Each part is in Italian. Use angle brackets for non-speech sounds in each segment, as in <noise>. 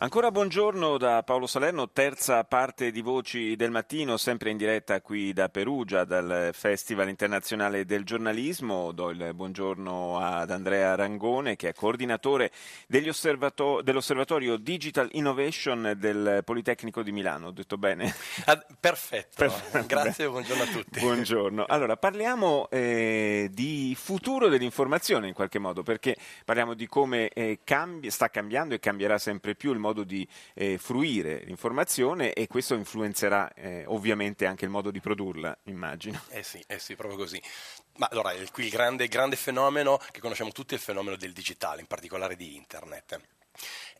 Ancora buongiorno da Paolo Salerno, terza parte di Voci del Mattino, sempre in diretta qui da Perugia, dal Festival Internazionale del Giornalismo. Do il buongiorno ad Andrea Rangone, che è coordinatore osservato- dell'Osservatorio Digital Innovation del Politecnico di Milano. Ho detto bene? Ah, perfetto, perfetto. grazie e buongiorno a tutti. Buongiorno. Allora, parliamo eh, di futuro dell'informazione in qualche modo, perché parliamo di come eh, cambi- sta cambiando e cambierà sempre più il modo modo di eh, fruire l'informazione e questo influenzerà eh, ovviamente anche il modo di produrla, immagino. Eh sì, eh sì proprio così. Ma allora, il, il grande, grande fenomeno che conosciamo tutti è il fenomeno del digitale, in particolare di internet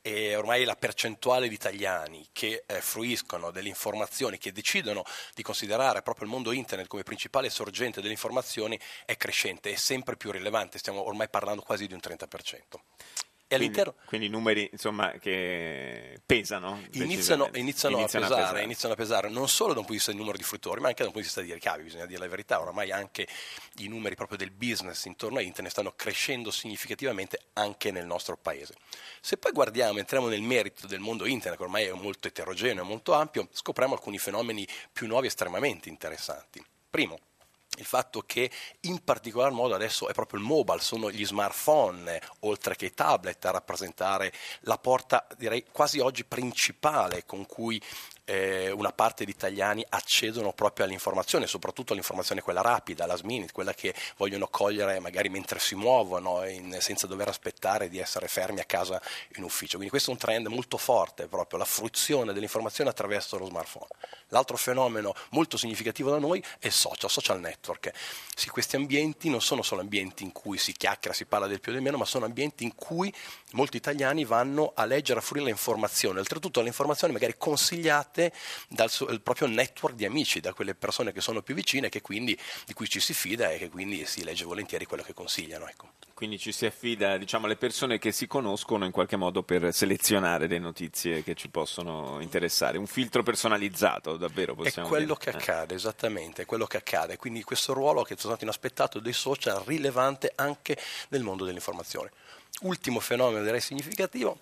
e ormai la percentuale di italiani che eh, fruiscono delle informazioni, che decidono di considerare proprio il mondo internet come principale sorgente delle informazioni è crescente, è sempre più rilevante, stiamo ormai parlando quasi di un 30%. All'interno... Quindi, quindi numeri insomma, che pesano? Iniziano, iniziano, iniziano, a pesare, a pesare. iniziano, a pesare, non solo da un punto di vista del numero di fruttori, ma anche da un punto di vista di ricavi, bisogna dire la verità, oramai anche i numeri proprio del business intorno a internet stanno crescendo significativamente anche nel nostro paese. Se poi guardiamo, entriamo nel merito del mondo internet, che ormai è molto eterogeneo, molto ampio, scopriamo alcuni fenomeni più nuovi estremamente interessanti. Primo, il fatto che in particolar modo adesso è proprio il mobile, sono gli smartphone, oltre che i tablet, a rappresentare la porta, direi quasi oggi principale con cui eh, una parte di italiani accedono proprio all'informazione, soprattutto all'informazione quella rapida, last minute, quella che vogliono cogliere magari mentre si muovono, in, senza dover aspettare di essere fermi a casa in ufficio. Quindi questo è un trend molto forte, proprio la fruizione dell'informazione attraverso lo smartphone. L'altro fenomeno molto significativo da noi è il social, social network. Sì, questi ambienti non sono solo ambienti in cui si chiacchiera, si parla del più e del meno, ma sono ambienti in cui molti italiani vanno a leggere, a fruire le informazioni, oltretutto le informazioni magari consigliate parte dal suo, proprio network di amici, da quelle persone che sono più vicine, quindi, di cui ci si fida e che quindi si legge volentieri quello che consigliano. Ecco. Quindi ci si affida diciamo, alle persone che si conoscono in qualche modo per selezionare le notizie che ci possono interessare. Un filtro personalizzato, davvero possiamo È quello dire. che eh. accade, esattamente, è quello che accade. Quindi questo ruolo che è stato inaspettato dei social rilevante anche nel mondo dell'informazione. Ultimo fenomeno direi significativo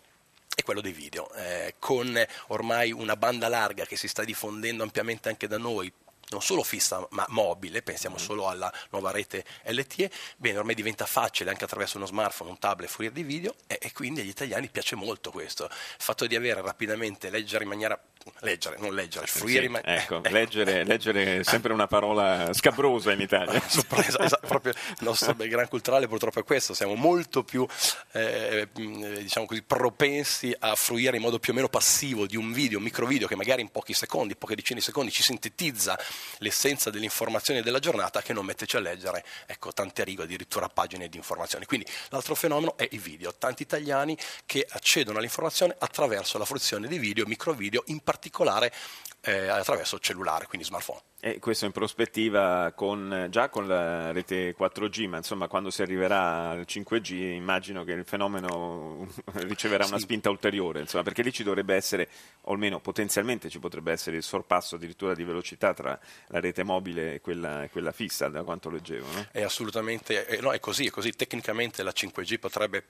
è quello dei video, eh, con ormai una banda larga che si sta diffondendo ampiamente anche da noi, non solo fissa ma mobile, pensiamo solo alla nuova rete LTE, bene, ormai diventa facile anche attraverso uno smartphone, un tablet, fruire di video e, e, quindi agli italiani piace molto questo, il fatto di avere rapidamente, leggere in maniera leggere, non leggere, fruire. Sì, ma... ecco, <laughs> ecco. Leggere, leggere, è sempre una parola scabrosa in Italia. <laughs> Sorpresa, esatto, proprio il nostro background culturale purtroppo è questo, siamo molto più eh, diciamo così, propensi a fruire in modo più o meno passivo di un video, un microvideo che magari in pochi secondi, poche decine di secondi ci sintetizza l'essenza dell'informazione della giornata che non metterci a leggere ecco, tante righe, addirittura pagine di informazioni. Quindi l'altro fenomeno è i video, tanti italiani che accedono all'informazione attraverso la fruizione di video, microvideo, in particolare particolare eh, attraverso cellulare, quindi smartphone. E questo in prospettiva con, già con la rete 4G, ma insomma quando si arriverà al 5G immagino che il fenomeno <laughs> riceverà sì. una spinta ulteriore, insomma, perché lì ci dovrebbe essere, o almeno potenzialmente ci potrebbe essere il sorpasso addirittura di velocità tra la rete mobile e quella, e quella fissa, da quanto leggevo. No? È assolutamente, eh, no, è così, è così, tecnicamente la 5G potrebbe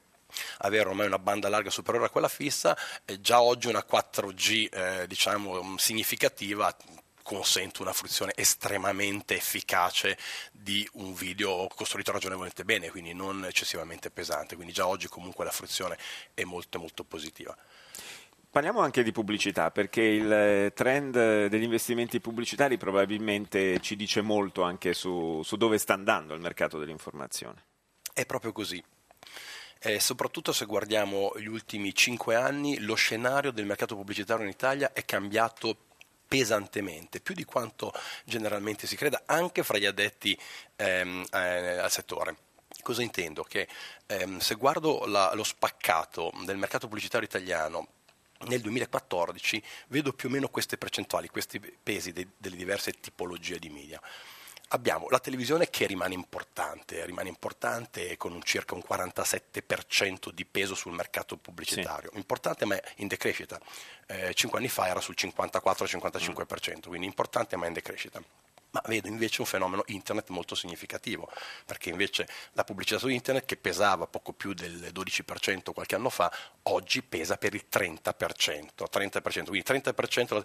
avere ormai una banda larga superiore a quella fissa, già oggi una 4G eh, diciamo, significativa consente una fruizione estremamente efficace di un video costruito ragionevolmente bene, quindi non eccessivamente pesante, quindi già oggi comunque la fruizione è molto molto positiva. Parliamo anche di pubblicità, perché il trend degli investimenti pubblicitari probabilmente ci dice molto anche su, su dove sta andando il mercato dell'informazione. È proprio così. Eh, soprattutto se guardiamo gli ultimi cinque anni, lo scenario del mercato pubblicitario in Italia è cambiato pesantemente, più di quanto generalmente si creda, anche fra gli addetti ehm, eh, al settore. Cosa intendo? Che ehm, se guardo la, lo spaccato del mercato pubblicitario italiano nel 2014 vedo più o meno queste percentuali, questi pesi de, delle diverse tipologie di media. Abbiamo la televisione che rimane importante, rimane importante con un circa un 47% di peso sul mercato pubblicitario, sì. importante ma in decrescita. Eh, cinque anni fa era sul 54-55%, quindi importante ma in decrescita ma vedo invece un fenomeno internet molto significativo, perché invece la pubblicità su internet che pesava poco più del 12% qualche anno fa, oggi pesa per il 30%, 30% quindi 30%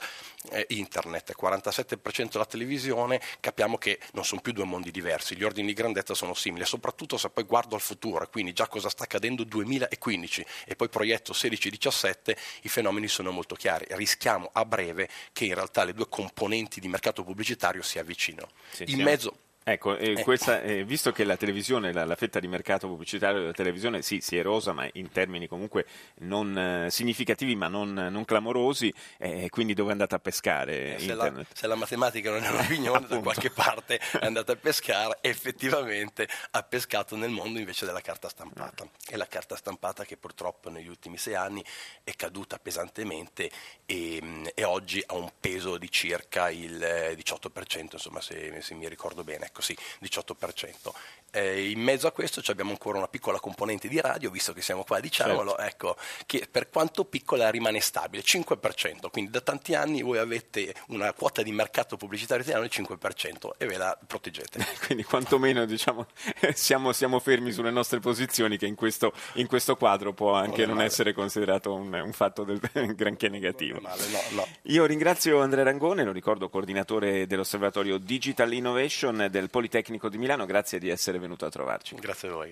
internet, 47% la televisione, capiamo che non sono più due mondi diversi, gli ordini di grandezza sono simili, soprattutto se poi guardo al futuro, quindi già cosa sta accadendo 2015 e poi proietto 16-17, i fenomeni sono molto chiari, rischiamo a breve che in realtà le due componenti di mercato pubblicitario si avvicinino vicino. Sì, in siamo... mezzo Ecco, eh, eh. Questa, eh, visto che la televisione, la, la, fetta di mercato pubblicitario della televisione sì, si erosa, ma in termini comunque non eh, significativi ma non, non clamorosi, eh, quindi dove è andata a pescare se la, se, la, matematica non è un'opinione, <laughs> da qualche parte è andata a pescare, effettivamente ha pescato nel mondo invece della carta stampata. E la carta stampata che purtroppo negli ultimi sei anni è caduta pesantemente e, e oggi ha un peso di circa il 18%, eh, insomma se, se mi ricordo bene ecco sì, 18%. Eh, in mezzo a questo abbiamo ancora una piccola componente di radio, visto che siamo qua, diciamolo, certo. ecco, che per quanto piccola rimane stabile, 5%, quindi da tanti anni voi avete una quota di mercato pubblicitario italiano del 5% e ve la proteggete. <laughs> quindi quantomeno diciamo, <laughs> siamo, siamo, fermi sulle nostre posizioni che in questo, in questo quadro può anche non, non essere considerato un, un fatto del, <laughs> granché negativo. Male, no, no. Io ringrazio Andrea Rangone, lo ricordo coordinatore dell'osservatorio Digital Innovation del Politecnico di Milano, grazie di essere venuto a trovarci. Grazie a voi.